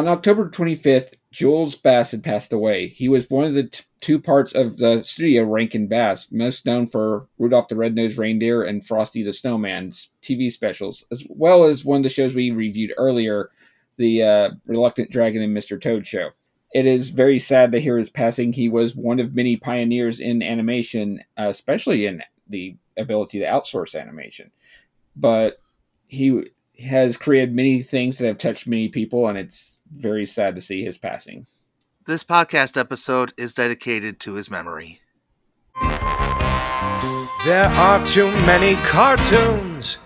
on October 25th, Jules Bass had passed away. He was one of the t- two parts of the studio Rankin Bass, most known for Rudolph the Red-Nosed Reindeer and Frosty the Snowman's TV specials, as well as one of the shows we reviewed earlier, the uh, Reluctant Dragon and Mr. Toad show. It is very sad to hear his passing. He was one of many pioneers in animation, especially in the ability to outsource animation. But he has created many things that have touched many people, and it's very sad to see his passing. This podcast episode is dedicated to his memory. There are too many cartoons,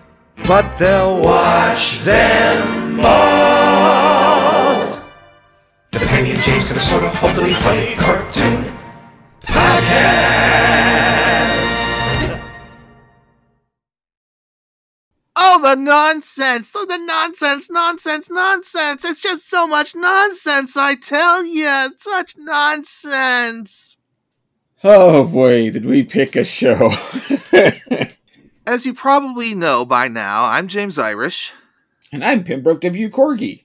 but they'll watch them all. The Pemmy and James kind of sort of hopefully funny cartoon podcast. Oh, the nonsense! The, the nonsense, nonsense, nonsense! It's just so much nonsense, I tell you! Such nonsense! Oh boy, did we pick a show! As you probably know by now, I'm James Irish. and I'm Pembroke W. Corgi.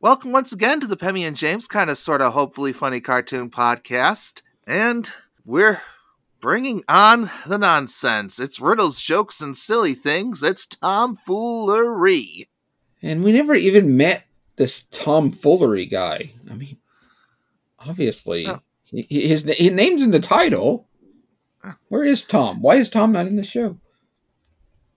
Welcome once again to the Pemmy and James kind of sort of hopefully funny cartoon podcast. And we're bringing on the nonsense. It's riddles, jokes, and silly things. It's tomfoolery. And we never even met this tomfoolery guy. I mean, obviously, Oh. his, his name's in the title. Where is Tom? Why is Tom not in the show?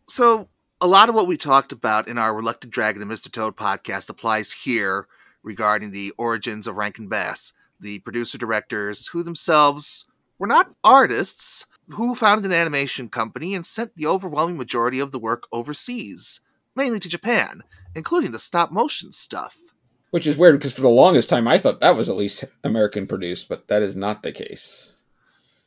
So, a lot of what we talked about in our Reluctant Dragon and Mr. Toad podcast applies here regarding the origins of Rankin Bass, the producer directors who themselves were not artists, who founded an animation company and sent the overwhelming majority of the work overseas, mainly to Japan, including the stop motion stuff. Which is weird because for the longest time I thought that was at least American produced, but that is not the case.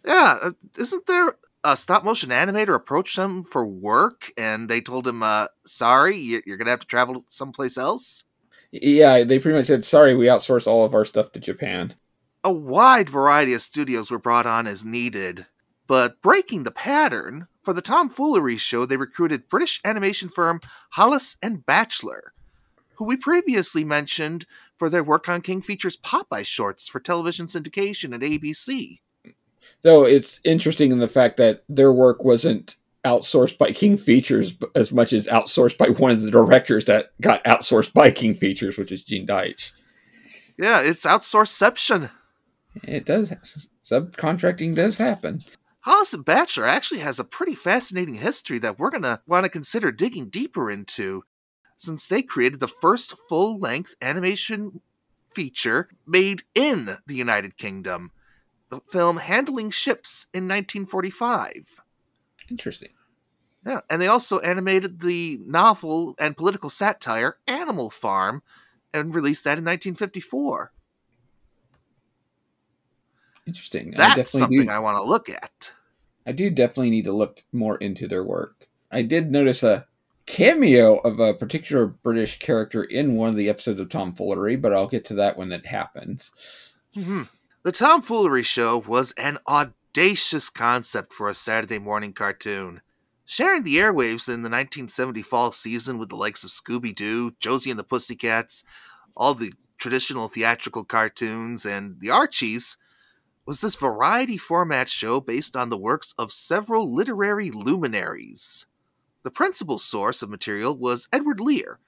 Yeah, uh, isn't there a stop motion animator approached them for work and they told him, uh, sorry, you- you're going to have to travel someplace else? Yeah, they pretty much said, sorry, we outsource all of our stuff to Japan. A wide variety of studios were brought on as needed, but breaking the pattern, for the tomfoolery show they recruited British animation firm Halas and Batchelor, who we previously mentioned for their work on King Features Popeye shorts for television syndication at ABC. Though it's interesting in the fact that their work wasn't outsourced by King Features as much as outsourced by one of the directors that got outsourced by King Features, which is Gene Deitch. Yeah, it's outsourceception. It does, subcontracting does happen. Halas and Batchelor actually has a pretty fascinating history that we're going to want to consider digging deeper into, since they created the first full length animation feature made in the United Kingdom, the film Handling Ships in 1945. Interesting. Yeah, and they also animated the novel and political satire Animal Farm and released that in 1954. Interesting. I That's definitely something do, I want to look at. I do definitely need to look more into their work. I did notice a cameo of a particular British character in one of the episodes of Tomfoolery, but I'll get to that when it happens. Mhm. The Tomfoolery Show was an audacious concept for a Saturday morning cartoon. Sharing the airwaves in the 1970 fall season with the likes of Scooby Doo, Josie and the Pussycats, all the traditional theatrical cartoons, and the Archies, was this variety format show based on the works of several literary luminaries. The principal source of material was Edward Lear,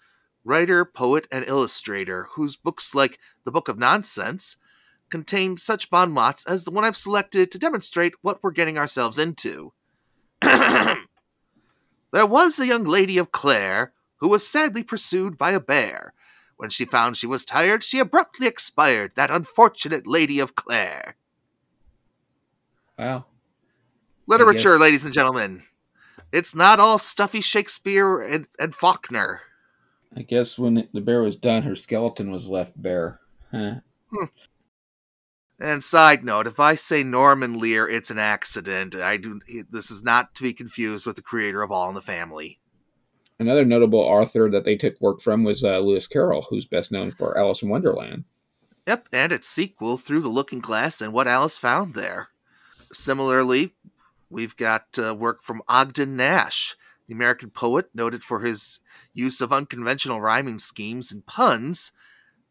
writer, poet, and illustrator, whose books like The Book of Nonsense contained such bon mots as the one I've selected to demonstrate what we're getting ourselves into. there was a young lady of Clare who was sadly pursued by a bear. When she found she was tired, she abruptly expired, that unfortunate lady of Clare. Wow. Literature, ladies and gentlemen. It's not all stuffy Shakespeare and, and Faulkner. I guess when the bear was done, her skeleton was left bare. Huh. And side note, if I say Norman Lear, it's an accident. I do. This is not to be confused with the creator of All in the Family. Another notable author that they took work from was uh, Lewis Carroll, who's best known for Alice in Wonderland. Yep, and its sequel, Through the Looking Glass, and What Alice Found There. Similarly, we've got uh, work from Ogden Nash, the American poet noted for his use of unconventional rhyming schemes and puns,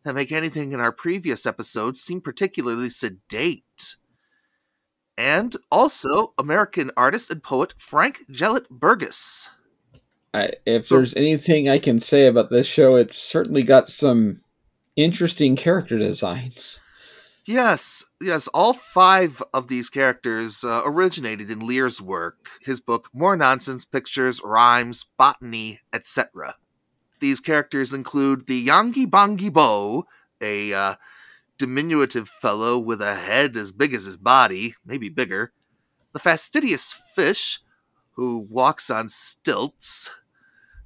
that make anything in our previous episodes seem particularly sedate. And also American artist and poet Frank Gelett Burgess. I, if there's anything I can say about this show, it's certainly got some interesting character designs. Yes, yes, all five of these characters uh, originated in Lear's work, his book More Nonsense Pictures, Rhymes, Botany, etc. These characters include the Yangi Bongi Bo, a uh, diminutive fellow with a head as big as his body, maybe bigger, the fastidious fish, who walks on stilts,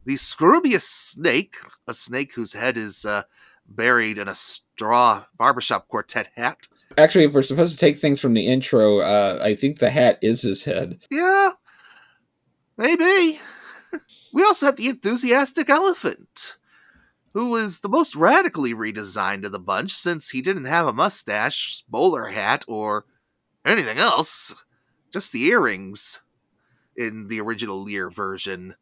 the Scroobius snake, a snake whose head is uh, buried in a straw barbershop quartet hat. Actually, if we're supposed to take things from the intro, uh, I think the hat is his head. Yeah, maybe. We also have the enthusiastic elephant, who is the most radically redesigned of the bunch since he didn't have a mustache, bowler hat, or anything else. Just the earrings in the original Lear version.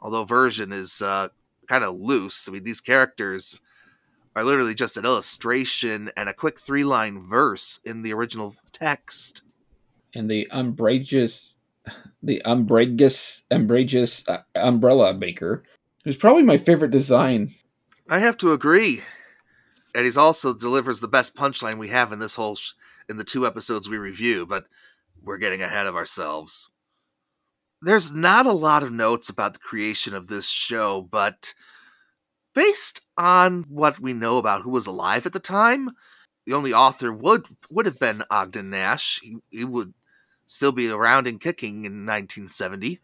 Although version is uh, kind of loose. I mean, these characters are literally just an illustration and a quick three line verse in the original text. And the umbrageous, the umbrageous, umbrageous uh, umbrella maker, who's probably my favorite design. I have to agree. And he's also delivers the best punchline we have in this whole sh- in the two episodes we review, but we're getting ahead of ourselves. There's not a lot of notes about the creation of this show, but based on what we know about who was alive at the time, the only author would would have been Ogden Nash. He, he would still be around and kicking in 1970.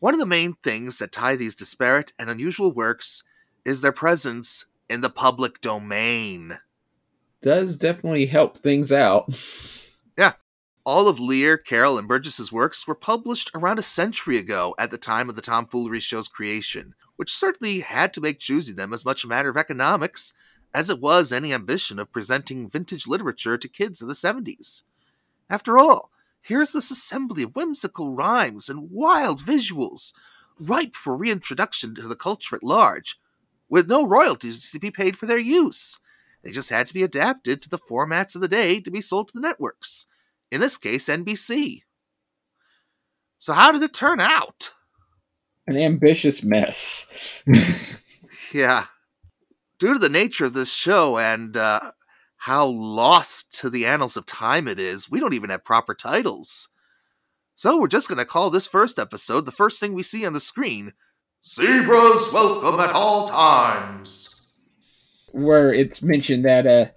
One of the main things that tie these disparate and unusual works is their presence in the public domain. Does definitely help things out. Yeah. All of Lear, Carroll, and Burgess's works were published around a century ago at the time of the Tomfoolery Show's creation, which certainly had to make choosing them as much a matter of economics as it was any ambition of presenting vintage literature to kids of the 70s. After all, here's this assembly of whimsical rhymes and wild visuals, ripe for reintroduction to the culture at large, with no royalties to be paid for their use. They just had to be adapted to the formats of the day to be sold to the networks, in this case, NBC. So, how did it turn out? An ambitious mess. Yeah. Due to the nature of this show and uh, how lost to the annals of time it is, we don't even have proper titles. So we're just going to call this first episode the first thing we see on the screen Zebras Welcome at All Times. Where it's mentioned that a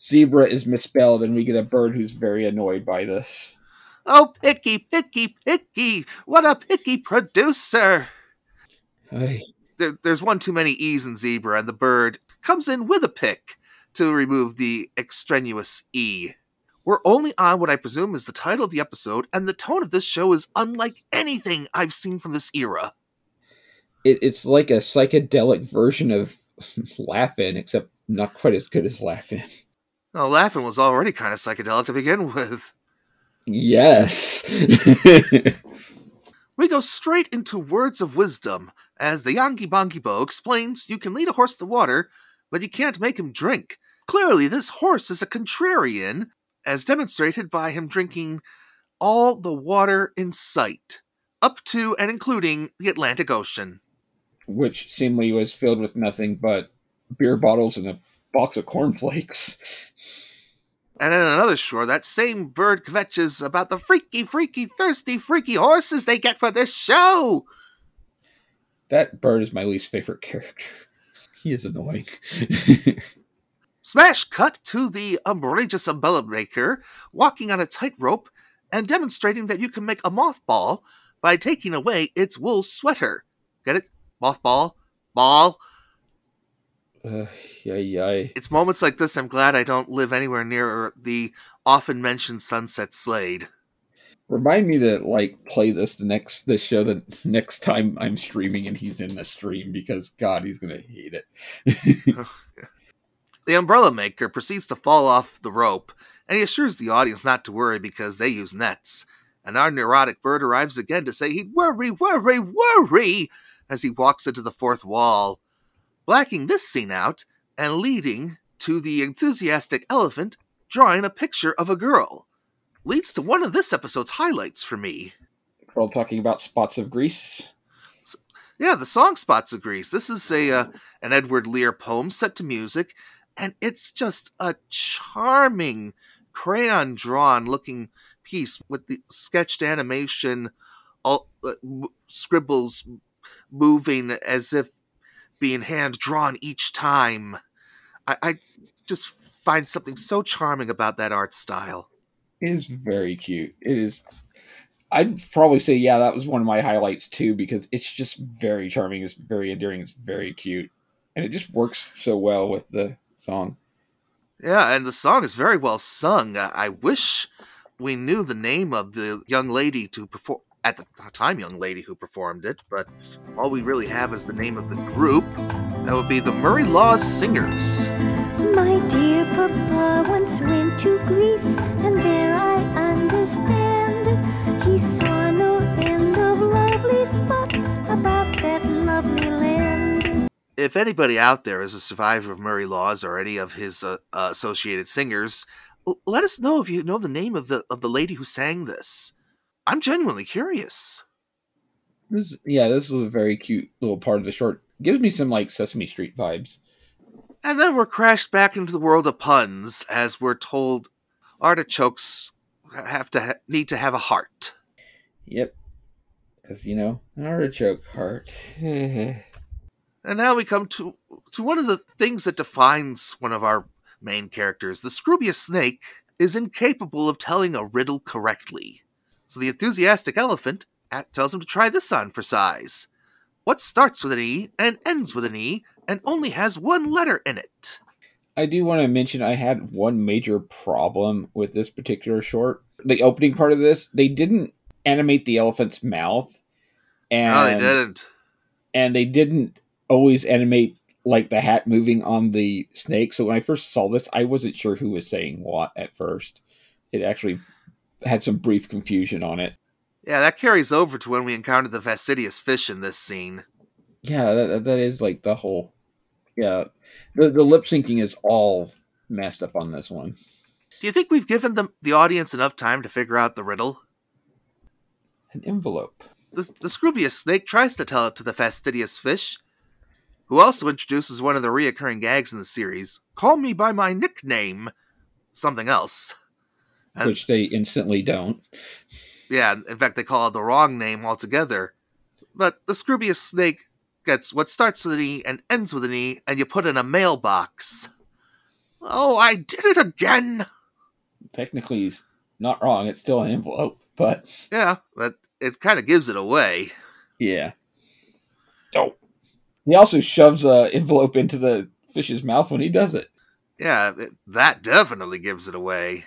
zebra is misspelled, and we get a bird who's very annoyed by this. Oh, picky, picky, picky. What a picky producer. Ay. There, there's one too many E's in zebra, and the bird comes in with a pick to remove the extraneous E. We're only on what I presume is the title of the episode, and the tone of this show is unlike anything I've seen from this era. It, it's like a psychedelic version of Laugh-In, except not quite as good as Laugh-In. Now, Laugh-In was already kind of psychedelic to begin with. Yes. We go straight into words of wisdom, as the Yangi Bongi Bo explains you can lead a horse to water, but you can't make him drink. Clearly, this horse is a contrarian, as demonstrated by him drinking all the water in sight, up to and including the Atlantic Ocean. Which seemingly was filled with nothing but beer bottles and a box of cornflakes. And on another shore, that same bird kvetches about the freaky, freaky, thirsty, freaky horses they get for this show. That bird is my least favorite character. He is annoying. Smash cut to the umbrageous umbrella maker walking on a tightrope and demonstrating that you can make a mothball by taking away its wool sweater. Get it? Mothball? Ball? Uh, yay, yay. It's moments like this I'm glad I don't live anywhere near the often mentioned Sunset Slade. Remind me to like play this the next this show the next time I'm streaming and he's in the stream because God, he's gonna hate it. The umbrella maker proceeds to fall off the rope, and he assures the audience not to worry because they use nets. And our neurotic bird arrives again to say he'd worry, worry, worry as he walks into the fourth wall. Blacking this scene out, and leading to the enthusiastic elephant drawing a picture of a girl. Leads to one of this episode's highlights for me. We're all talking about spots of grease. Yeah, the song "Spots of Grease." This is a uh, an Edward Lear poem set to music, and it's just a charming crayon drawn looking piece with the sketched animation, all uh, scribbles moving as if being hand drawn each time. I, I just find something so charming about that art style. It is very cute. It is. I'd probably say, yeah, that was one of my highlights too, because it's just very charming. It's very endearing. It's very cute, and it just works so well with the song. Yeah, and the song is very well sung. I, I wish we knew the name of the young lady to perform at the time young lady who performed it, but all we really have is the name of the group. That would be the Maury Laws Singers. My dear papa once went to Greece, and there I understand he saw no end of lovely spots about that lovely land. If anybody out there is a survivor of Maury Laws or any of his uh, uh, associated singers, l- let us know if you know the name of the of the lady who sang this. I'm genuinely curious. This, yeah, this is a very cute little part of the short. Gives me some like Sesame Street vibes. And then we're crashed back into the world of puns as we're told artichokes have to ha- need to have a heart. Yep, because you know an artichoke heart. And now we come to to one of the things that defines one of our main characters. The Scroobius snake is incapable of telling a riddle correctly. So the enthusiastic elephant at- tells him to try this on for size. What starts with an E and ends with an E and only has one letter in it? I do want to mention I had one major problem with this particular short. The opening part of this, they didn't animate the elephant's mouth, and no, they didn't. and they didn't always animate like the hat moving on the snake. So when I first saw this, I wasn't sure who was saying what at first. It actually had some brief confusion on it. Yeah, that carries over to when we encounter the fastidious fish in this scene. Yeah, that, that is like the whole. Yeah, the the lip syncing is all messed up on this one. Do you think we've given them the audience enough time to figure out the riddle? An envelope. The, the Scroobius snake tries to tell it to the fastidious fish, who also introduces one of the reoccurring gags in the series Call me by my nickname. Something else. And- which they instantly don't. Yeah, in fact, they call it the wrong name altogether. But the Scroobius snake gets what starts with an E and ends with an E, and you put in a mailbox. Oh, I did it again! Technically, he's not wrong. It's still an envelope, but Yeah, but it kind of gives it away. yeah. Oh. He also shoves a envelope into the fish's mouth when he does it. Yeah, that definitely gives it away.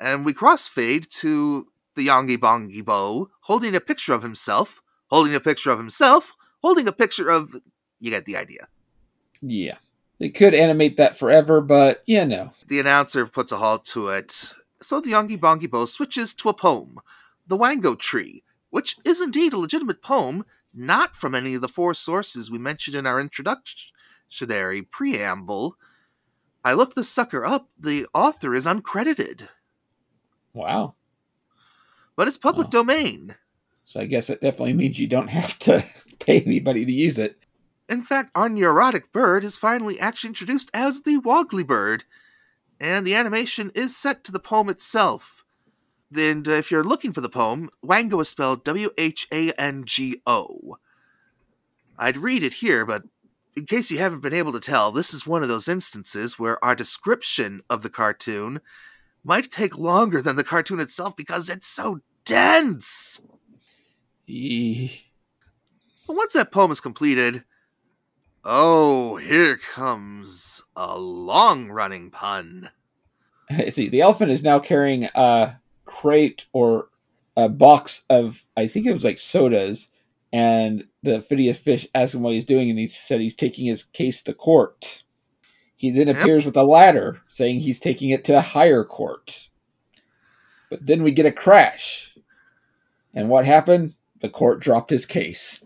And we crossfade to the Yongi Bongi Bo holding a picture of himself, holding a picture of himself, holding a picture of. You get the idea. Yeah. They could animate that forever, but yeah, no. The announcer puts a halt to it. So the Yongi Bongi Bo switches to a poem, The Whango Tree, which is indeed a legitimate poem, not from any of the four sources we mentioned in our introductionary preamble. I looked the sucker up. The author is uncredited, Wow. but it's public Wow. domain. So I guess it definitely means you don't have to pay anybody to use it. In fact, our neurotic bird is finally actually introduced as the Woggly Bird, and the animation is set to the poem itself. And uh, if you're looking for the poem, Whango is spelled W H A N G O. I'd read it here, but in case you haven't been able to tell, this is one of those instances where our description of the cartoon might take longer than the cartoon itself because it's so dense. Eee. But once that poem is completed, oh, here comes a long running pun. See, the elephant is now carrying a crate or a box of, I think it was like sodas, and the Phineas Fish asked him what he's doing, and he said he's taking his case to court. He then appears with a ladder, saying he's taking it to a higher court. But then we get a crash. And what happened? The court dropped his case.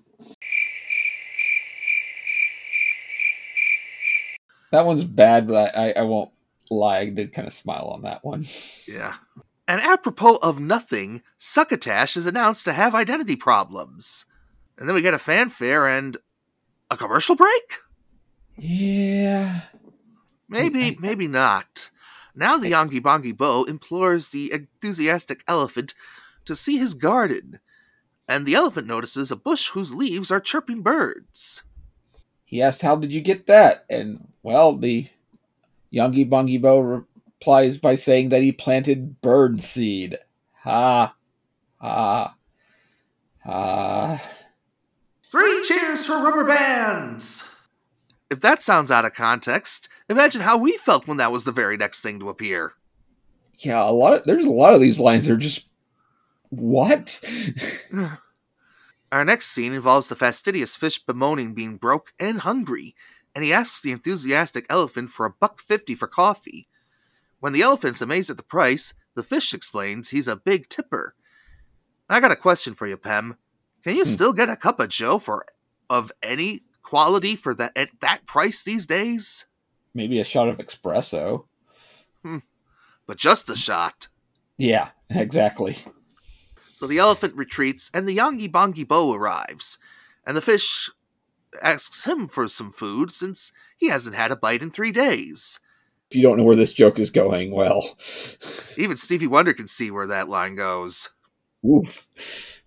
That one's bad, but I, I, I won't lie. I did kind of smile on that one. Yeah. And apropos of nothing, Succotash is announced to have identity problems. And then we get a fanfare and a commercial break? Yeah. Maybe, maybe not. Now the Yongi Bongi Bo implores the enthusiastic elephant to see his garden, and the elephant notices a bush whose leaves are chirping birds. He asks, How did you get that? And, well, the Yongi Bongi Bo replies by saying that he planted bird seed. Ha. Ha. Ha. Three cheers for rubber bands! If that sounds out of context, imagine how we felt when that was the very next thing to appear. Yeah, a lot of, there's a lot of these lines that are just what? Our next scene involves the fastidious fish bemoaning being broke and hungry, and he asks the enthusiastic elephant for a buck fifty for coffee. When the elephant's amazed at the price, the fish explains he's a big tipper. I got a question for you, Pem. Can you Hmm. still get a cup of Joe for of any quality for that at that price these days? Maybe a shot of espresso. Hmm. But just a shot. Yeah, exactly. So the elephant retreats, and the Yongi Bongi Bo arrives, and the fish asks him for some food since he hasn't had a bite in three days. If you don't know where this joke is going, well, Even Stevie Wonder can see where that line goes. oof.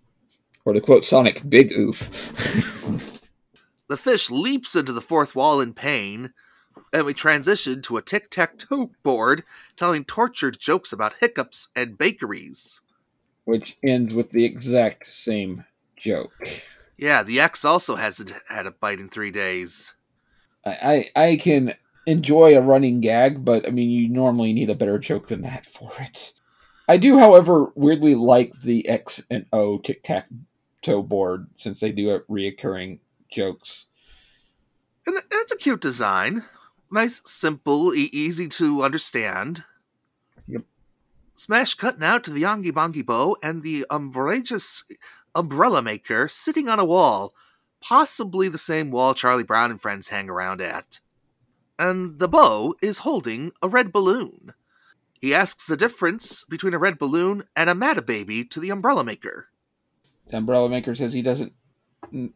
Or to quote Sonic, big oof. The fish leaps into the fourth wall in pain, and we transition to a tic tac toe board telling tortured jokes about hiccups and bakeries. Which ends with the exact same joke. Yeah, the X also hasn't had a bite in three days. I, I I can enjoy a running gag, but I mean, you normally need a better joke than that for it. I do, however, weirdly like the X and O tic tac toe board since they do reoccurring jokes. And it's a cute design. Nice, simple, e- easy to understand. Yep. Smash cut now to the Yongi Bongi Bo and the umbrageous umbrella maker sitting on a wall, possibly the same wall Charlie Brown and friends hang around at. And the bow is holding a red balloon. He asks the difference between a red balloon and a Matta baby to the umbrella maker. The umbrella maker says he doesn't.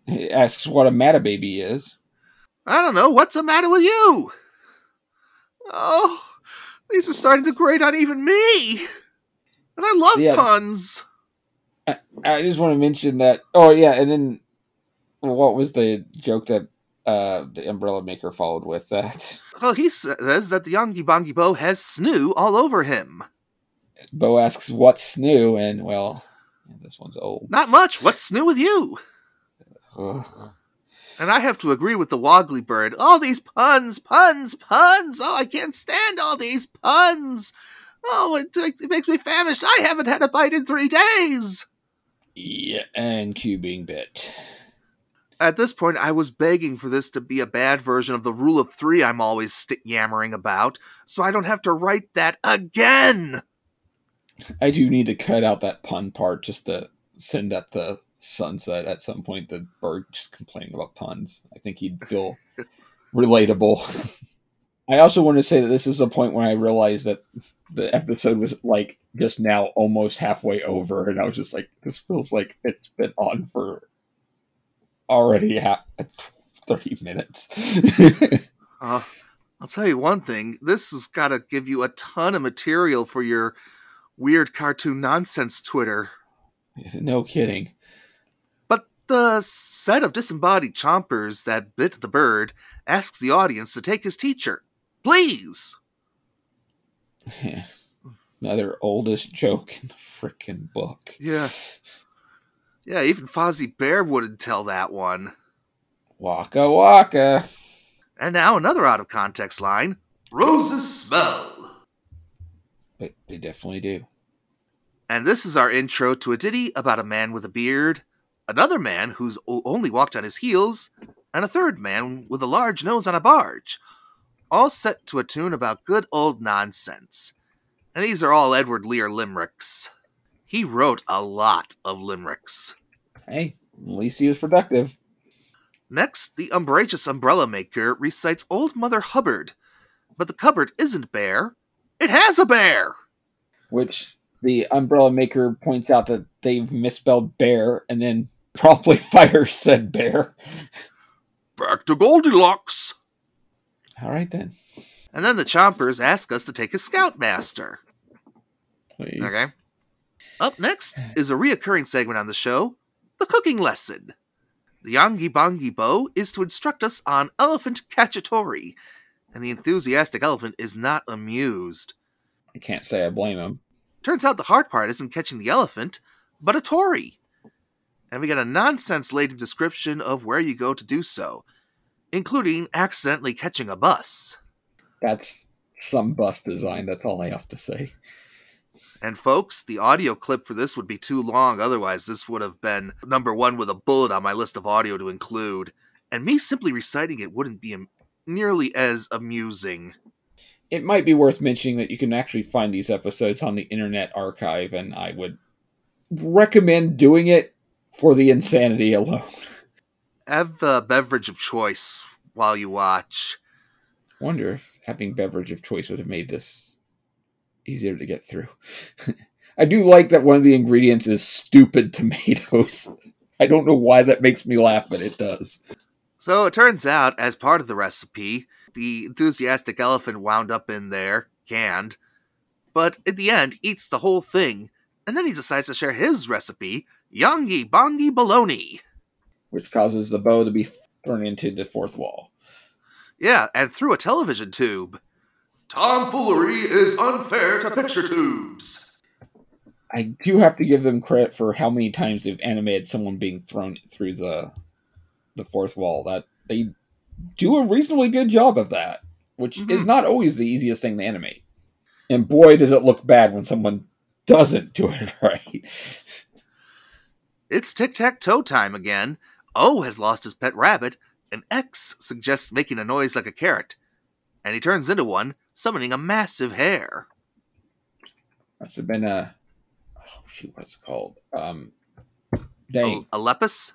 He asks what a Matta baby is. I don't know, what's the matter with you? Oh, these are starting to grate on even me. And I love Yeah. puns. I just want to mention that. Oh yeah, and then what was the joke that uh, the umbrella maker followed with that? Well, he says that the Yongi Bongi Bo has snoo all over him. Bo asks what's new, and well, this one's old. Not much. What's new with you? And I have to agree with the Woggly Bird. All these puns, puns, puns. Oh, I can't stand all these puns. Oh, it, it makes me famished. I haven't had a bite in three days. Yeah, and Q being bit. At this point, I was begging for this to be a bad version of the rule of three I'm always st- yammering about, so I don't have to write that again. I do need to cut out that pun part just to send that to Sunset at some point. The bird just complaining about puns. I think he'd feel relatable. I also want to say that this is the point when I realized that the episode was like just now almost halfway over, and I was just like, this feels like it's been on for already ha- thirty minutes. Uh, I'll tell you one thing this has got to give you a ton of material for your weird cartoon nonsense Twitter. no kidding. The set of disembodied chompers that bit the bird asks the audience to take his teacher. Please! Another oldest joke in the freaking book. Yeah. Yeah, even Fozzie Bear wouldn't tell that one. Waka waka. And now another out of context line Roses smell. But they definitely do. And this is our intro to a ditty about a man with a beard, another man who's only walked on his heels, and a third man with a large nose on a barge, all set to a tune about good old nonsense. And these are all Edward Lear limericks. He wrote a lot of limericks. Hey, at least he was productive. Next, the umbrageous umbrella maker recites Old Mother Hubbard, But the cupboard isn't bare. It has a bear! Which the umbrella maker points out that they've misspelled bear and then promptly fires said bear. Back to Goldilocks! All right then, And then the Chompers ask us to take a Scoutmaster. please. Okay. Up next is a reoccurring segment on the show the cooking lesson. The Yongi Bongi Bo is to instruct us on elephant cacciatore, and the enthusiastic elephant is not amused. I can't say I blame him. Turns out the hard part isn't catching the elephant, but a Tory. And we get a nonsense laden description of where you go to do so, including accidentally catching a bus. That's some bus design. That's all I have to say. And folks, the audio clip for this would be too long, otherwise, this would have been number one with a bullet on my list of audio to include. And me simply reciting it wouldn't be nearly as amusing. It might be worth mentioning that you can actually find these episodes on the Internet Archive, and I would recommend doing it for the insanity alone. Have a beverage of choice while you watch. Wonder if having beverage of choice would have made this easier to get through. I do like that one of the ingredients is stupid tomatoes. I don't know why that makes me laugh, but it does. So it turns out, as part of the recipe, the enthusiastic elephant wound up in there, canned, but in the end eats the whole thing, and then he decides to share his recipe, Yongi Bongi Bologna. Which causes the bow to be thrown into the fourth wall. Yeah, and through a television tube. Tomfoolery is unfair to picture tubes. I do have to give them credit for how many times they've animated someone being thrown through the the fourth wall. That they do a reasonably good job of that, which is Mhm. not always the easiest thing to animate. And boy, does it look bad when someone doesn't do it right. It's tic tac toe time again. O has lost his pet rabbit, and X suggests making a noise like a carrot. And he turns into one, summoning a massive hare. Must have been a oh shoot, what's it called? Um, dang, A, a lepus?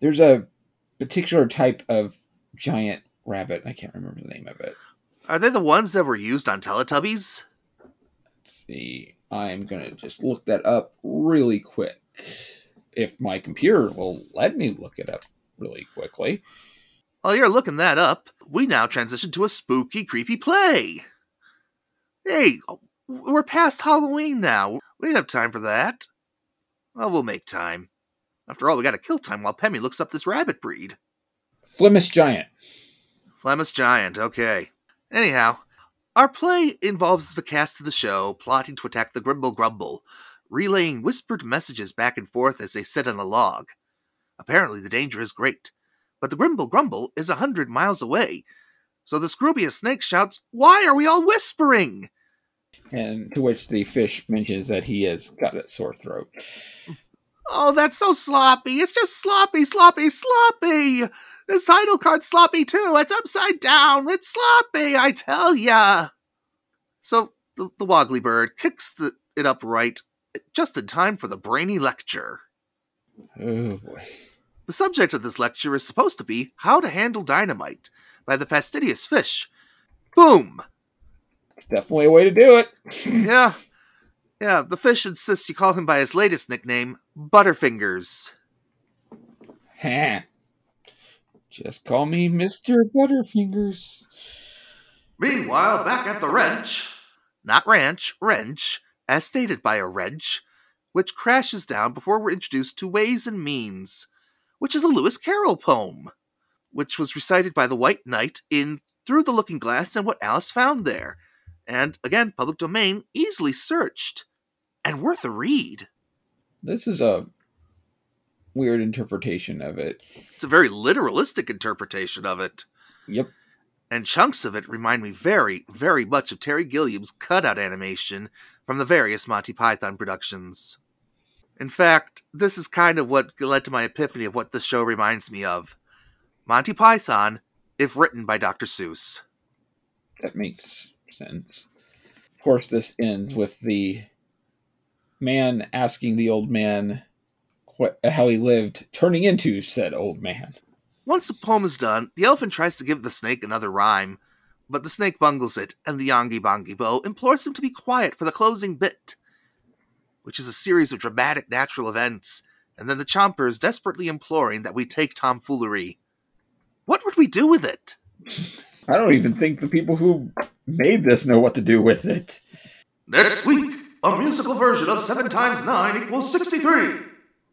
there's a particular type of giant rabbit. I can't remember the name of it. Are they the ones that were used on Teletubbies? Let's see. I'm gonna just look that up really quick. If my computer will let me look it up really quickly. While you're looking that up, we now transition to a spooky, creepy play. Hey, we're past Halloween now. We don't have time for that. Well, we'll make time. After all, we gotta kill time while Pemmy looks up this rabbit breed. Flemish Giant. Flemish Giant, okay. Anyhow, our play involves the cast of the show plotting to attack the Grimble Grumble, relaying whispered messages back and forth as they sit on a log. Apparently, the danger is great, but the Grimble Grumble is a hundred miles away. So the Scroobius snake shouts, Why are we all whispering? And to which the fish mentions that he has got a sore throat. Oh, that's so sloppy. It's just sloppy, sloppy, sloppy. This title card's sloppy too. It's upside down. It's sloppy, I tell ya. So the, the Woggly Bird kicks the, it upright just in time for the brainy lecture. Oh boy. The subject of this lecture is supposed to be How to Handle Dynamite by the fastidious fish. Boom! It's definitely a way to do it. Yeah. Yeah, the fish insists you call him by his latest nickname, Butterfingers. Ha. Just call me Mr. Butterfingers. Meanwhile, back at the wrench. Not ranch, wrench, as stated by a wrench, which crashes down before we're introduced to Ways and Means, which is a Lewis Carroll poem, which was recited by the White Knight in Through the Looking Glass and What Alice Found There. And again, public domain, easily searched, and worth a read. This is a weird interpretation of it. It's a very literalistic interpretation of it. Yep. and chunks of it remind me very, very much of Terry Gilliam's cutout animation from the various Monty Python productions. In fact, this is kind of what led to my epiphany of what this show reminds me of Monty Python, if written by Dr. Seuss. That makes sense. Of course, this ends with the man asking the old man what, how he lived, turning into said old man. Once the poem is done, the elephant tries to give the snake another rhyme, But the snake bungles it, and the Yongi Bongi Bo implores him to be quiet for the closing bit, which is a series of dramatic natural events, and then the Chomper is desperately imploring that we take tomfoolery. What would we do with it? I don't even think the people who made this know what to do with it. Next week, a musical version of 7 times 9 equals 63.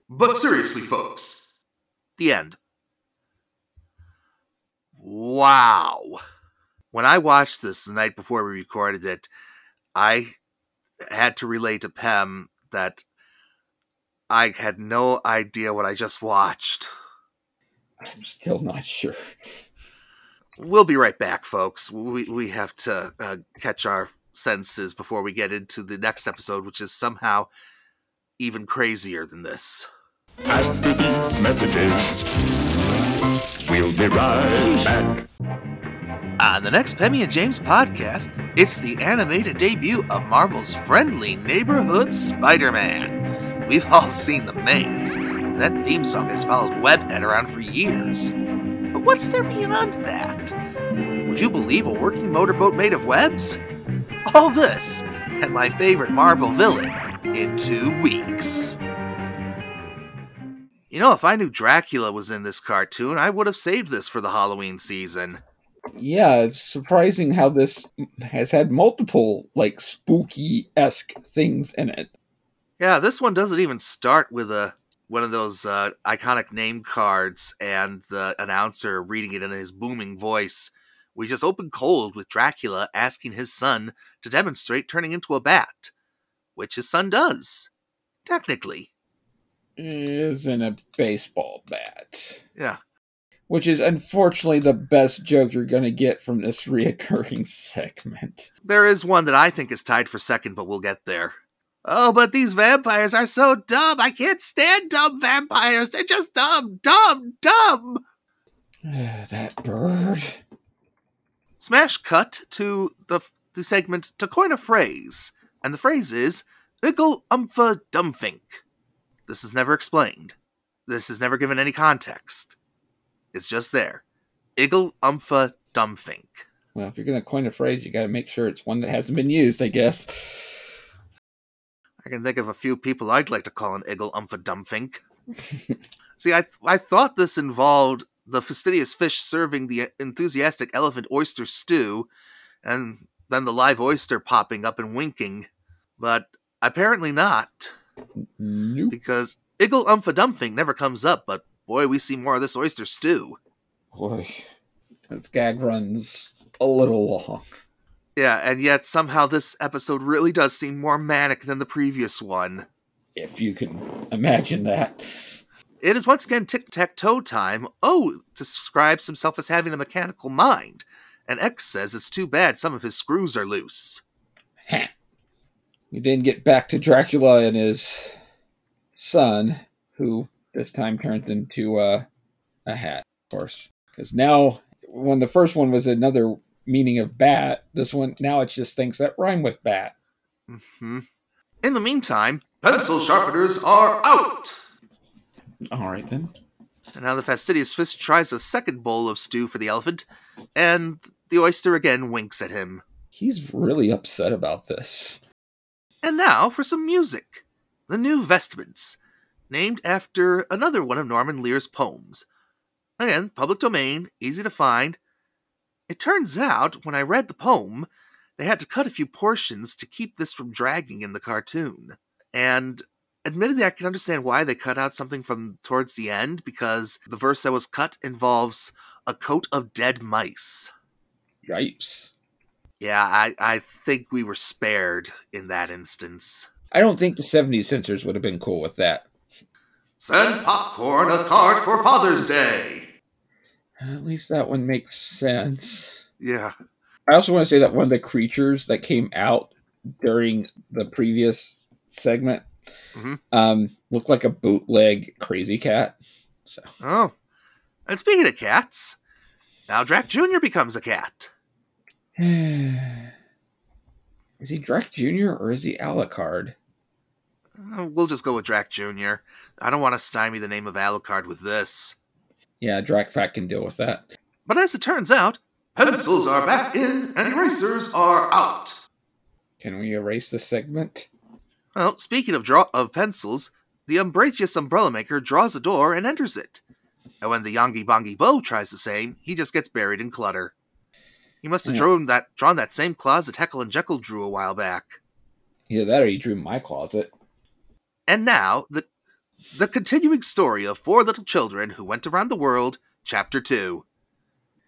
But seriously, folks. The end. Wow. When I watched this the night before we recorded it, I had to relay to Pem that I had no idea what I just watched. I'm still not sure. We'll be right back, folks. We we have to uh, catch our senses before we get into the next episode, which is somehow even crazier than this. After these messages, we'll be right back. On the next Pemmy and James podcast, it's the animated debut of Marvel's friendly neighborhood Spider Man. We've all seen the memes. That theme song has followed Webhead around for years. But what's there beyond that? Would you believe a working motorboat made of webs? All this and my favorite Marvel villain in two weeks. You know, if I knew Dracula was in this cartoon, I would have saved this for the Halloween season. Yeah, it's surprising how this has had multiple like spooky esque things in it. Yeah, this one doesn't even start with a one of those uh, iconic name cards and the announcer reading it in his booming voice. We just open cold with Dracula asking his son to demonstrate turning into a bat, which his son does, technically. Isn't a baseball bat. Yeah. Which is unfortunately the best joke you're gonna get from this reoccurring segment. There is one that I think is tied for second, but we'll get there. Oh, but these vampires are so dumb. I can't stand dumb vampires. They're just dumb, dumb, dumb. that bird. Smash cut to the, the segment to coin a phrase, and the phrase is Ickle Umpha Dumpfink. This is never explained. This is never given any context. It's just there. Iggle Umpha Dumpfink. Well, if you're gonna coin a phrase, you gotta make sure it's one that hasn't been used, I guess. I can think of a few people I'd like to call an Iggle Umpha Dumpfink. See, I I thought this involved the fastidious fish serving the enthusiastic elephant oyster stew, and then the live oyster popping up and winking, but apparently not, Nope. because Iggle Umpha Dumpfink never comes up. But boy, we see more of this oyster stew. Boy, this gag runs a little long. Yeah, and yet somehow this episode really does seem more manic than the previous one. If you can imagine that. It is once again tic tac toe time. Oh describes himself as having a mechanical mind, and X says it's too bad some of his screws are loose. Heh. We then get back to Dracula and his son, who this time turns into uh, a hat, of course. Because now, when the first one was another meaning of bat, this one now it's just things that rhyme with bat. hmm In the meantime, pencil sharpeners are out! All right then. And now the fastidious fish tries a second bowl of stew for the elephant, and the oyster again winks at him. He's really upset about this. And now for some music. The New Vestments, named after another one of Norman Lear's poems. Again, public domain, easy to find. It turns out, when I read the poem, they had to cut a few portions to keep this from dragging in the cartoon. And admittedly, I can understand why they cut out something from towards the end, because the verse that was cut involves a coat of dead mice. Yipes. Yeah, I, I think we were spared in that instance. I don't think the 70s censors would have been cool with that. Send popcorn a card for Father's Day. At least that one makes sense. Yeah. I also want to say that one of the creatures that came out during the previous segment Mhm. um, looked like a bootleg Krazy Kat. So Oh. And speaking of cats, now Drac Jr. becomes a cat. is he Drac Jr. or is he Alucard? Uh, We'll just go with Drac Jr. I don't want to stymie the name of Alucard with this. Yeah, Drak Pack can deal with that. But as it turns out, Pencils are back in and erasers are out. Can we erase this segment? Well, speaking of draw of pencils, the umbrageous umbrella maker draws a door and enters it. And when the Yongi Bongi Bo tries the same, he just gets buried in clutter. He must have Yeah. drawn that drawn that same closet Heckle and Jeckle drew a while back. Either that or he drew my closet. And now the the continuing story of four little children who went around the world, chapter two.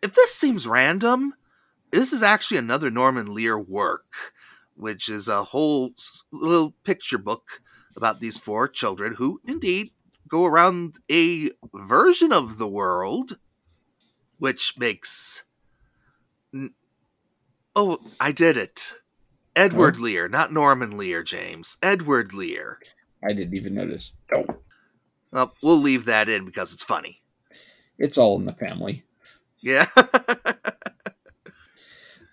If this seems random, this is actually another Norman Lear work, which is a whole little picture book about these four children who indeed go around a version of the world, which makes. Oh, I did it. Edward Lear, not Norman Lear, James. Edward Lear. I didn't even notice. Oh, Well, we'll leave that in because it's funny. it's all in the family. Yeah.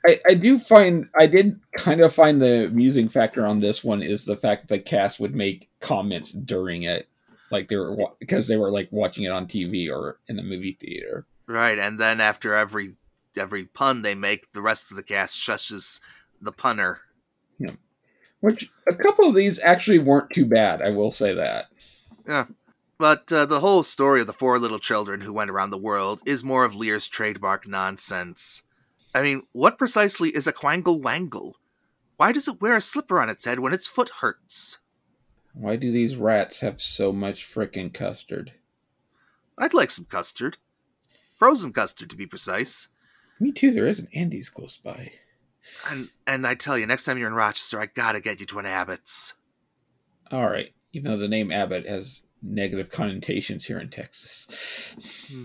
I, I do find I did kind of find the amusing factor on this one is the fact that the cast would make comments during it, like they were wa- because they were like watching it on TV or in the movie theater. right, and then after every every pun they make, the rest of the cast shushes the punner. Which a couple of these actually weren't too bad. I will say that. Yeah. But uh, the whole story of the four little children who went around the world is more of Lear's trademark nonsense. I mean, what precisely is a quangle wangle? Why does it wear a slipper on its head when its foot hurts? Why do these rats have so much frickin' custard? I'd like some custard. Frozen custard, to be precise. Me too. There is an Andy's close by. And and I tell you, next time you're in Rochester, I gotta get you to an Abbott's. All right. Even though the name Abbott has negative connotations here in Texas. Hmm.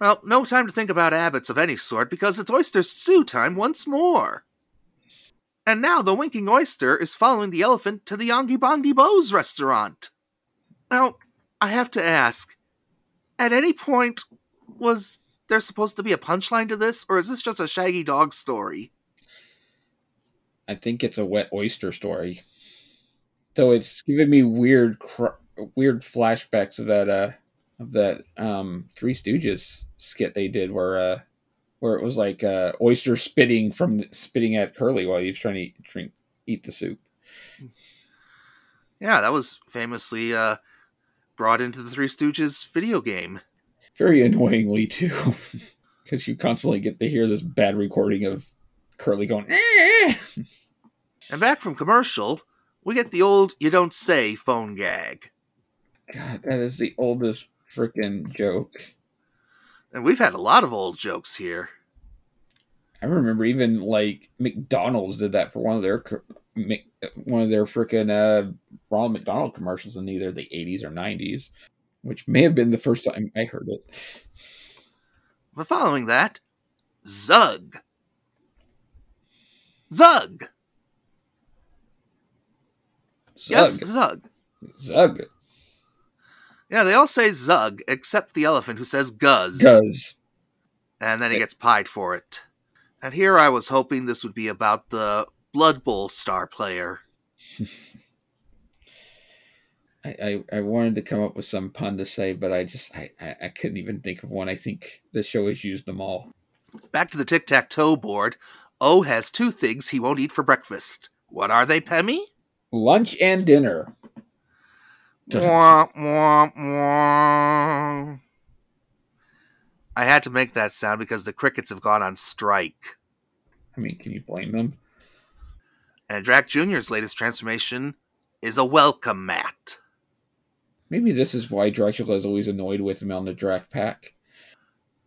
Well, no time to think about abbots of any sort because it's oyster stew time once more. And now the winking oyster is following the elephant to the Yongi Bongi Bo's restaurant. Now, I have to ask at any point, was there supposed to be a punchline to this, or is this just a shaggy dog story? I think it's a wet oyster story. Though it's giving me weird, cr- weird flashbacks of that, uh, of that um, Three Stooges skit they did, where, uh, where it was like uh, oyster spitting from spitting at Curly while he was trying to eat, drink, eat the soup. Yeah, that was famously uh, brought into the Three Stooges video game. Very annoyingly too, because you constantly get to hear this bad recording of Curly going. "Eh." And back from commercial, we get the old you don't say phone gag. God, that is the oldest freaking joke. And we've had a lot of old jokes here. I remember even like McDonald's did that for one of their one of their freaking uh, Ronald McDonald commercials in either the 80s or 90s, which may have been the first time I heard it. But following that, Zug. Zug! Zug, Yes, Zug. Zug, Yeah, they all say Zug, except the elephant who says Guz. Guz. And then he gets pied for it. And here I was hoping this would be about the Blood Bowl star player. I, I, I wanted to come up with some pun to say, but I just I, I, I couldn't even think of one. I think the show has used them all. Back to the tic tac toe board. O has two things he won't eat for breakfast. What are they, Pemmy? Lunch and dinner. Wah, wah, wah. I had to make that sound because the crickets have gone on strike. I mean, can you blame them? And Drak Jr.'s latest transformation is a welcome mat. Maybe this is why Dracula is always annoyed with him on the Drak Pack.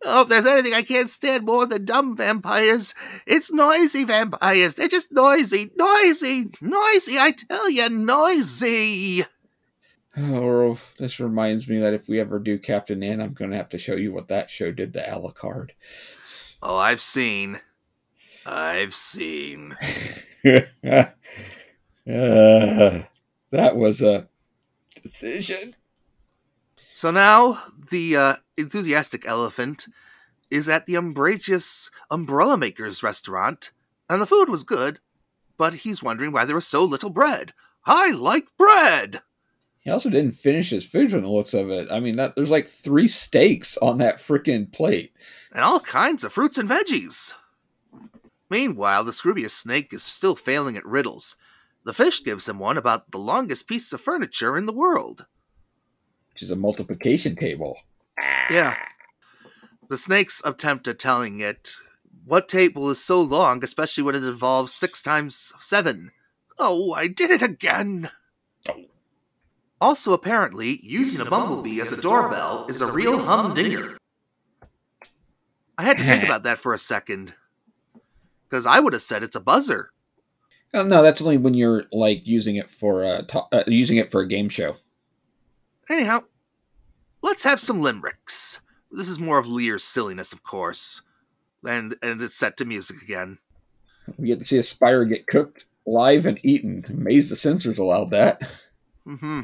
Oh, if there's anything I can't stand more than dumb vampires, it's noisy vampires. They're just noisy, noisy, noisy. I tell you, noisy. Oh, this reminds me that if we ever do Captain N, I'm going to have to show you what that show did to Alucard. Oh, I've seen. I've seen. uh, that was a decision. So now the uh, enthusiastic elephant is at the umbrageous umbrella maker's restaurant, and the food was good, but he's wondering why there was so little bread. I like bread. He also didn't finish his food from the looks of it. I mean, that there's like three steaks on that freaking plate. and all kinds of fruits and veggies. Meanwhile, the Scroobius snake is still failing at riddles. The fish gives him one about the longest piece of furniture in the world. Which is a multiplication table. Yeah. The snake's attempt at telling it, what table is so long, especially when it involves six times seven? Oh, I did it again! Also, apparently, using a bumblebee as a doorbell is a real humdinger. I had to think about that for a second. Because I would have said it's a buzzer. Oh, no, that's only when you're like using it for a to- uh, using it for a game show. Anyhow, let's have some limericks. This is more of Lear's silliness, of course. And and it's set to music again. We get to see a spider get cooked live and eaten. Amazed the censors allowed that. hmm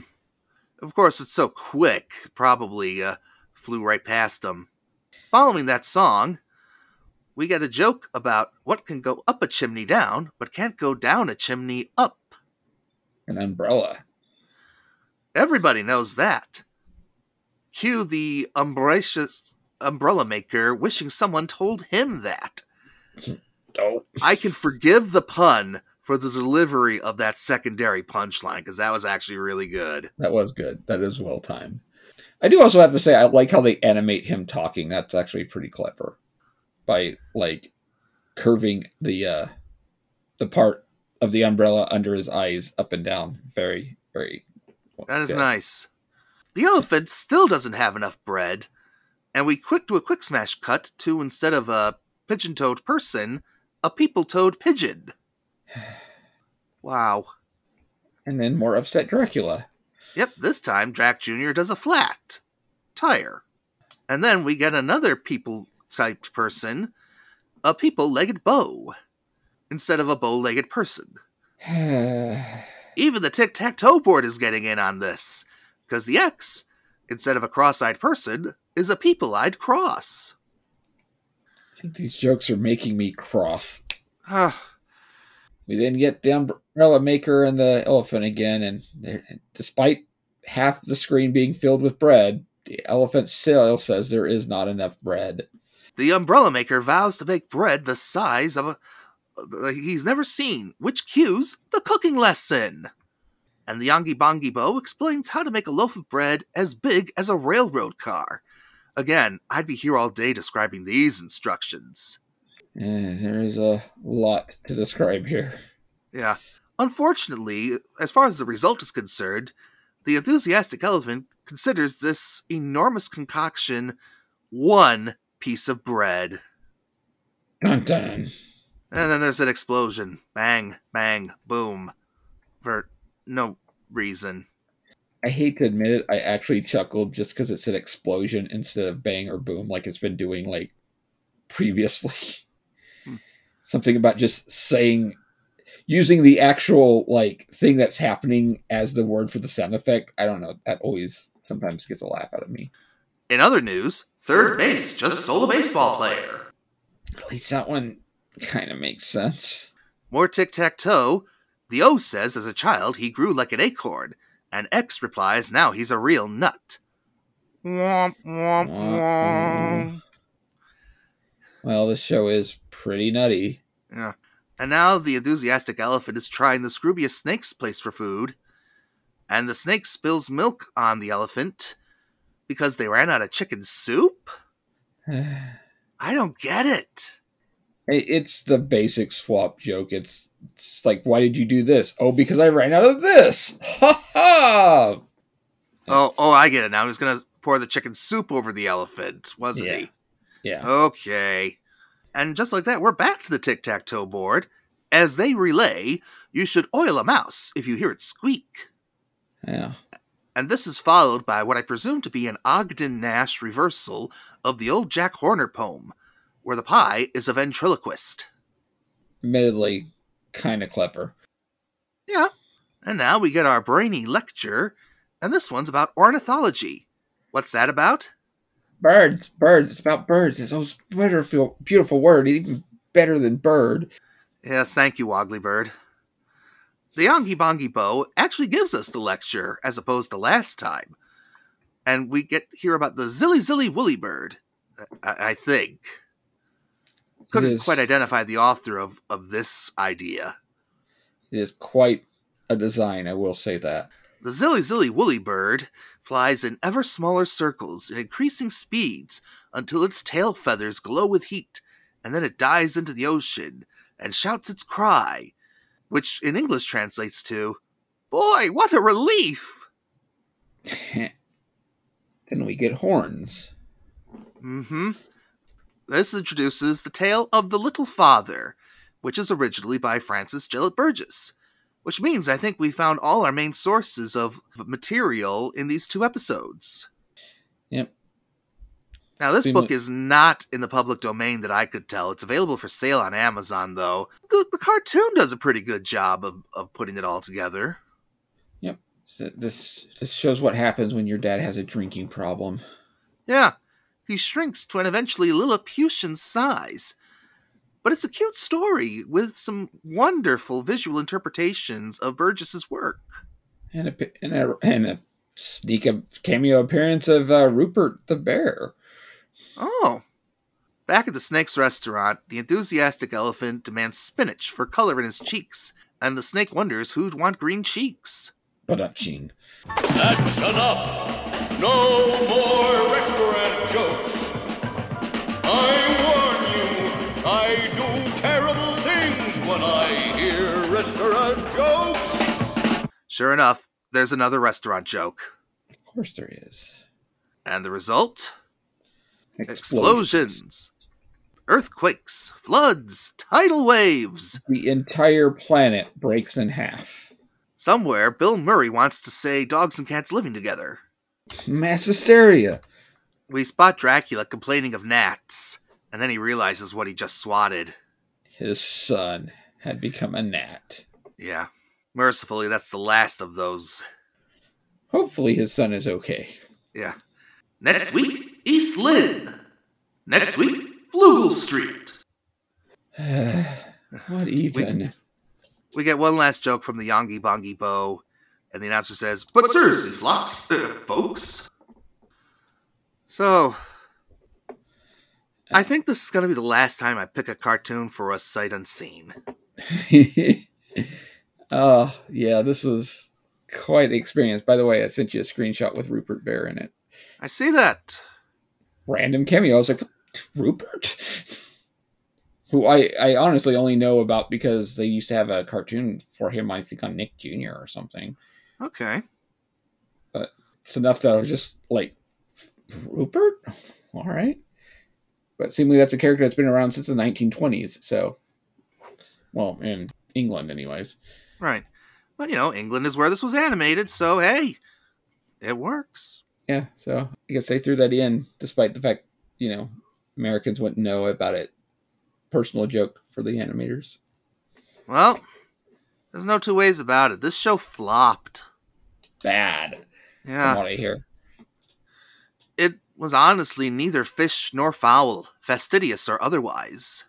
Of course, it's so quick, probably uh, flew right past them. Following that song, we get a joke about what can go up a chimney down, but can't go down a chimney up. An umbrella. Everybody knows that. Cue the umbracious umbrella maker wishing someone told him that. Oh, I can forgive the pun for the delivery of that secondary punchline because that was actually really good. that was good. That is well timed. I do also have to say I like how they animate him talking. That's actually pretty clever. By like curving the uh the part of the umbrella under his eyes up and down. Very, very That is good. nice. The elephant still doesn't have enough bread, and we quick do a quick smash cut to instead of a pigeon toed person, a people toed pigeon. Wow. And then more upset Dracula. Yep, this time Drak Jr. does a flat tire. And then we get another people typed person, a people legged bow, instead of a bow legged person. Even the tic tac toe board is getting in on this, because the X, instead of a cross eyed person, is a people eyed cross. I think these jokes are making me cross. Huh. We then get the umbrella maker and the elephant again, and despite half the screen being filled with bread, the elephant still says there is not enough bread. the umbrella maker vows to make bread the size of a he's never seen, which cues the cooking lesson. And the Yongi Bongi Bo explains how to make a loaf of bread as big as a railroad car. Again, I'd be here all day describing these instructions. Eh, there is a lot to describe here. Yeah. Unfortunately, as far as the result is concerned, the enthusiastic elephant considers this enormous concoction one piece of bread. Dun dun. And then there's an explosion. Bang, bang, boom. For no reason. I hate to admit it, I actually chuckled just because it said explosion instead of bang or boom like it's been doing like previously. Hmm. Something about just saying using the actual like thing that's happening as the word for the sound effect. I don't know. That always sometimes gets a laugh out of me. In other news, third base just stole a baseball player. At least that one kind of makes sense. More tic tac toe. The O says as a child he grew like an acorn, and X replies now he's a real nut. Womp, womp, womp. Well, this show is pretty nutty. Yeah. And now the enthusiastic elephant is trying the Scroobius snake's place for food, and the snake spills milk on the elephant because they ran out of chicken soup? I don't get it. It- It's the basic swap joke. It's, it's like, why did you do this? Oh, because I ran out of this. Ha ha! Oh, oh, I get it now. He's gonna pour the chicken soup over the elephant, wasn't Yeah. he? Yeah. Okay. And just like that, we're back to the tic tac toe board. As they relay, you should oil a mouse if you hear it squeak. Yeah. And this is followed by what I presume to be an Ogden Nash reversal of the old Jack Horner poem, where the pie is a ventriloquist. Admittedly, kind of clever. Yeah. And now we get our brainy lecture, and this one's about ornithology. What's that about? Birds, birds. It's about birds. It's a beautiful, beautiful word. Even better than bird. Yes, thank you, Woggly Bird. the Yongi Bongi Bo actually gives us the lecture as opposed to last time. And we get hear about the Zilly Zilly Woolly Bird, I, I think. Couldn't is- quite identify the author of, of this idea. It is quite a design, I will say that. The Zilly Zilly Woolly Bird flies in ever smaller circles in increasing speeds until its tail feathers glow with heat, and then it dives into the ocean and shouts its cry, which in English translates to, Boy, what a relief! then we get horns. hmm. This introduces the tale of The Little Father, which is originally by Francis Gelett Burgess, which means I think we found all our main sources of material in these two episodes. Yep. Now, this book is not in the public domain that I could tell. It's available for sale on Amazon, though. The, the cartoon does a pretty good job of, of putting it all together. So this this shows what happens when your dad has a drinking problem. Yeah, he shrinks to an eventually Lilliputian size. But it's a cute story with some wonderful visual interpretations of Burgess's work. And a and a, and a sneak a cameo appearance of uh, Rupert the bear. Oh. Back at the Snake's restaurant, the enthusiastic elephant demands spinach for color in his cheeks, and the snake wonders who'd want green cheeks. But uh, ching. That's enough. No more Sure enough, there's another restaurant joke. Of course there is. And the result? Explosions. Explosions. Earthquakes, floods, tidal waves. The entire planet breaks in half. Somewhere, Bill Murray wants to say dogs and cats living together. Mass hysteria. We spot Dracula complaining of gnats, and then he realizes what he just swatted. His son had become a gnat. Yeah. Mercifully, that's the last of those. Hopefully his son is okay. Yeah. Next week, East Lynne. Next week, Flugel Street. what even? We get one last joke from the Yongi Bongi Bo, and the announcer says, But seriously, flocks, uh, folks. So, I think this is going to be the last time I pick a cartoon for a sight unseen. oh, yeah, this was quite the experience. By the way, I sent you a screenshot with Rupert Bear in it. I see that. Random cameo. I was like, Rupert? Who I, I honestly only know about because they used to have a cartoon for him, I think, on Nick Jr. or something. Okay. But it's enough that I was just like, Rupert? All right. But seemingly that's a character that's been around since the 1920s. So, well, in England, anyways. Right. But, you know, England is where this was animated, so hey, it works. Yeah, so I guess they threw that in, despite the fact, you know, Americans wouldn't know about it. Personal joke for the animators. Well, there's no two ways about it. This show flopped. Bad, Yeah. from what I hear. It was honestly neither fish nor fowl, fastidious or otherwise.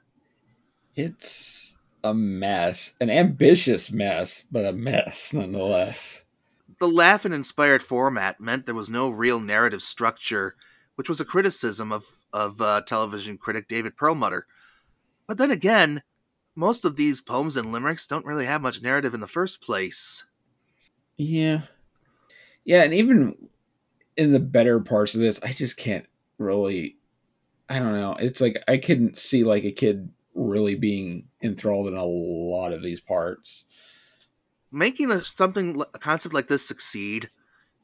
It's a mess, an ambitious mess, but a mess nonetheless. The Laugh-In inspired format meant there was no real narrative structure, which was a criticism of, of uh, television critic David Perlmutter. But then again, most of these poems and limericks don't really have much narrative in the first place. Yeah, yeah, and even in the better parts of this, I just can't really. I don't know. It's like I couldn't see like a kid really being enthralled in a lot of these parts. Making a, something, a concept like this succeed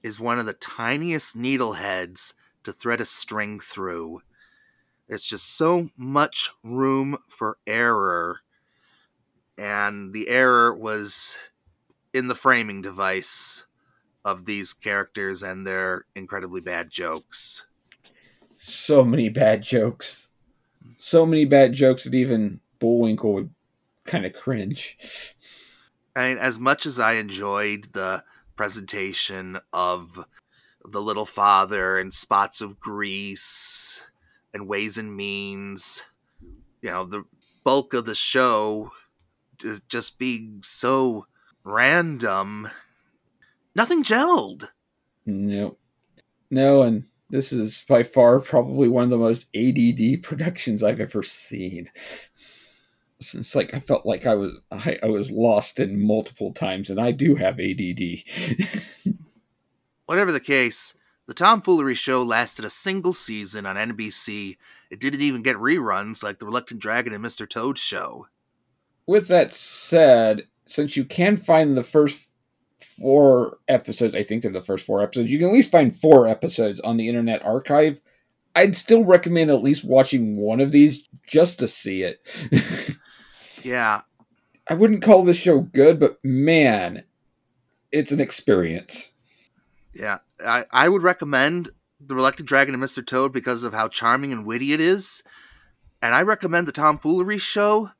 is one of the tiniest needleheads to thread a string through. There's just so much room for error. And the error was in the framing device of these characters and their incredibly bad jokes. so many bad jokes. So many bad jokes that even Bullwinkle would kind of cringe. I mean, as much as I enjoyed the presentation of the little father and spots of grease and ways and means, you know, the bulk of the show just being so random. Nothing gelled. No, no, and this is by far probably one of the most ADD productions I've ever seen. It's- It's like I felt like I was I, I was lost in multiple times, and I do have ADD. Whatever the case, the tomfoolery show lasted a single season on NBC. It didn't even get reruns like the Reluctant Dragon and Mr. Toad show. With that said, since you can find the first four episodes, I think they're the first four episodes, you can at least find four episodes on the Internet Archive. I'd still recommend at least watching one of these just to see it. Yeah, I wouldn't call this show good, but man, it's an experience. yeah. I, I would recommend the Reluctant Dragon and Mr. Toad because of how charming and witty it is. And I recommend the tomfoolery show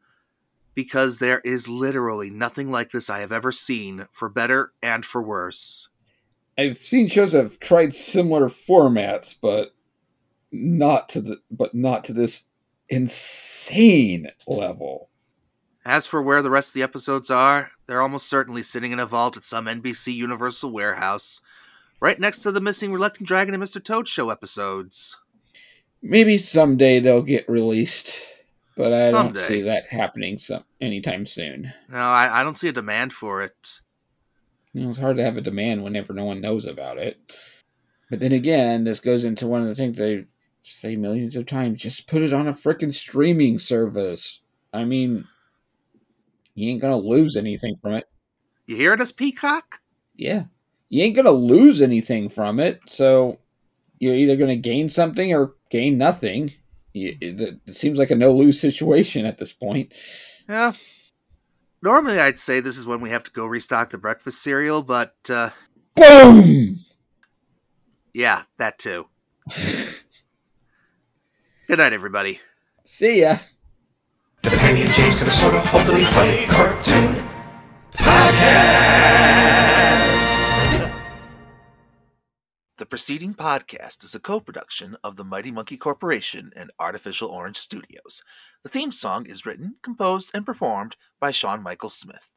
because there is literally nothing like this I have ever seen, for better and for worse. I've seen shows that have tried similar formats, but not to the but not to this insane level. As for where the rest of the episodes are, they're almost certainly sitting in a vault at some NBC Universal warehouse, right next to the missing Reluctant Dragon and Mr. Toad show episodes. Maybe someday they'll get released, but I don't see that happening some anytime soon. No, I, I don't see a demand for it. You know, it's hard to have a demand whenever no one knows about it. But then again, this goes into one of the things they say millions of times: just put it on a frickin' streaming service. I mean, you ain't gonna lose anything from it. You hear this, Peacock? Yeah, you ain't gonna lose anything from it. So you're either gonna gain something or gain nothing. You- It, it seems like a no lose situation at this point. Yeah. Normally, I'd say this is when we have to go restock the breakfast cereal, but uh, Boom. yeah, that too. Good night, everybody. See ya. The Pemmy and James to the sort of hopefully funny cartoon podcast. The preceding podcast is a co production of the Mighty Monkey Corporation and Artificial Orange Studios. The theme song is written, composed, and performed by Sean Michael Smith.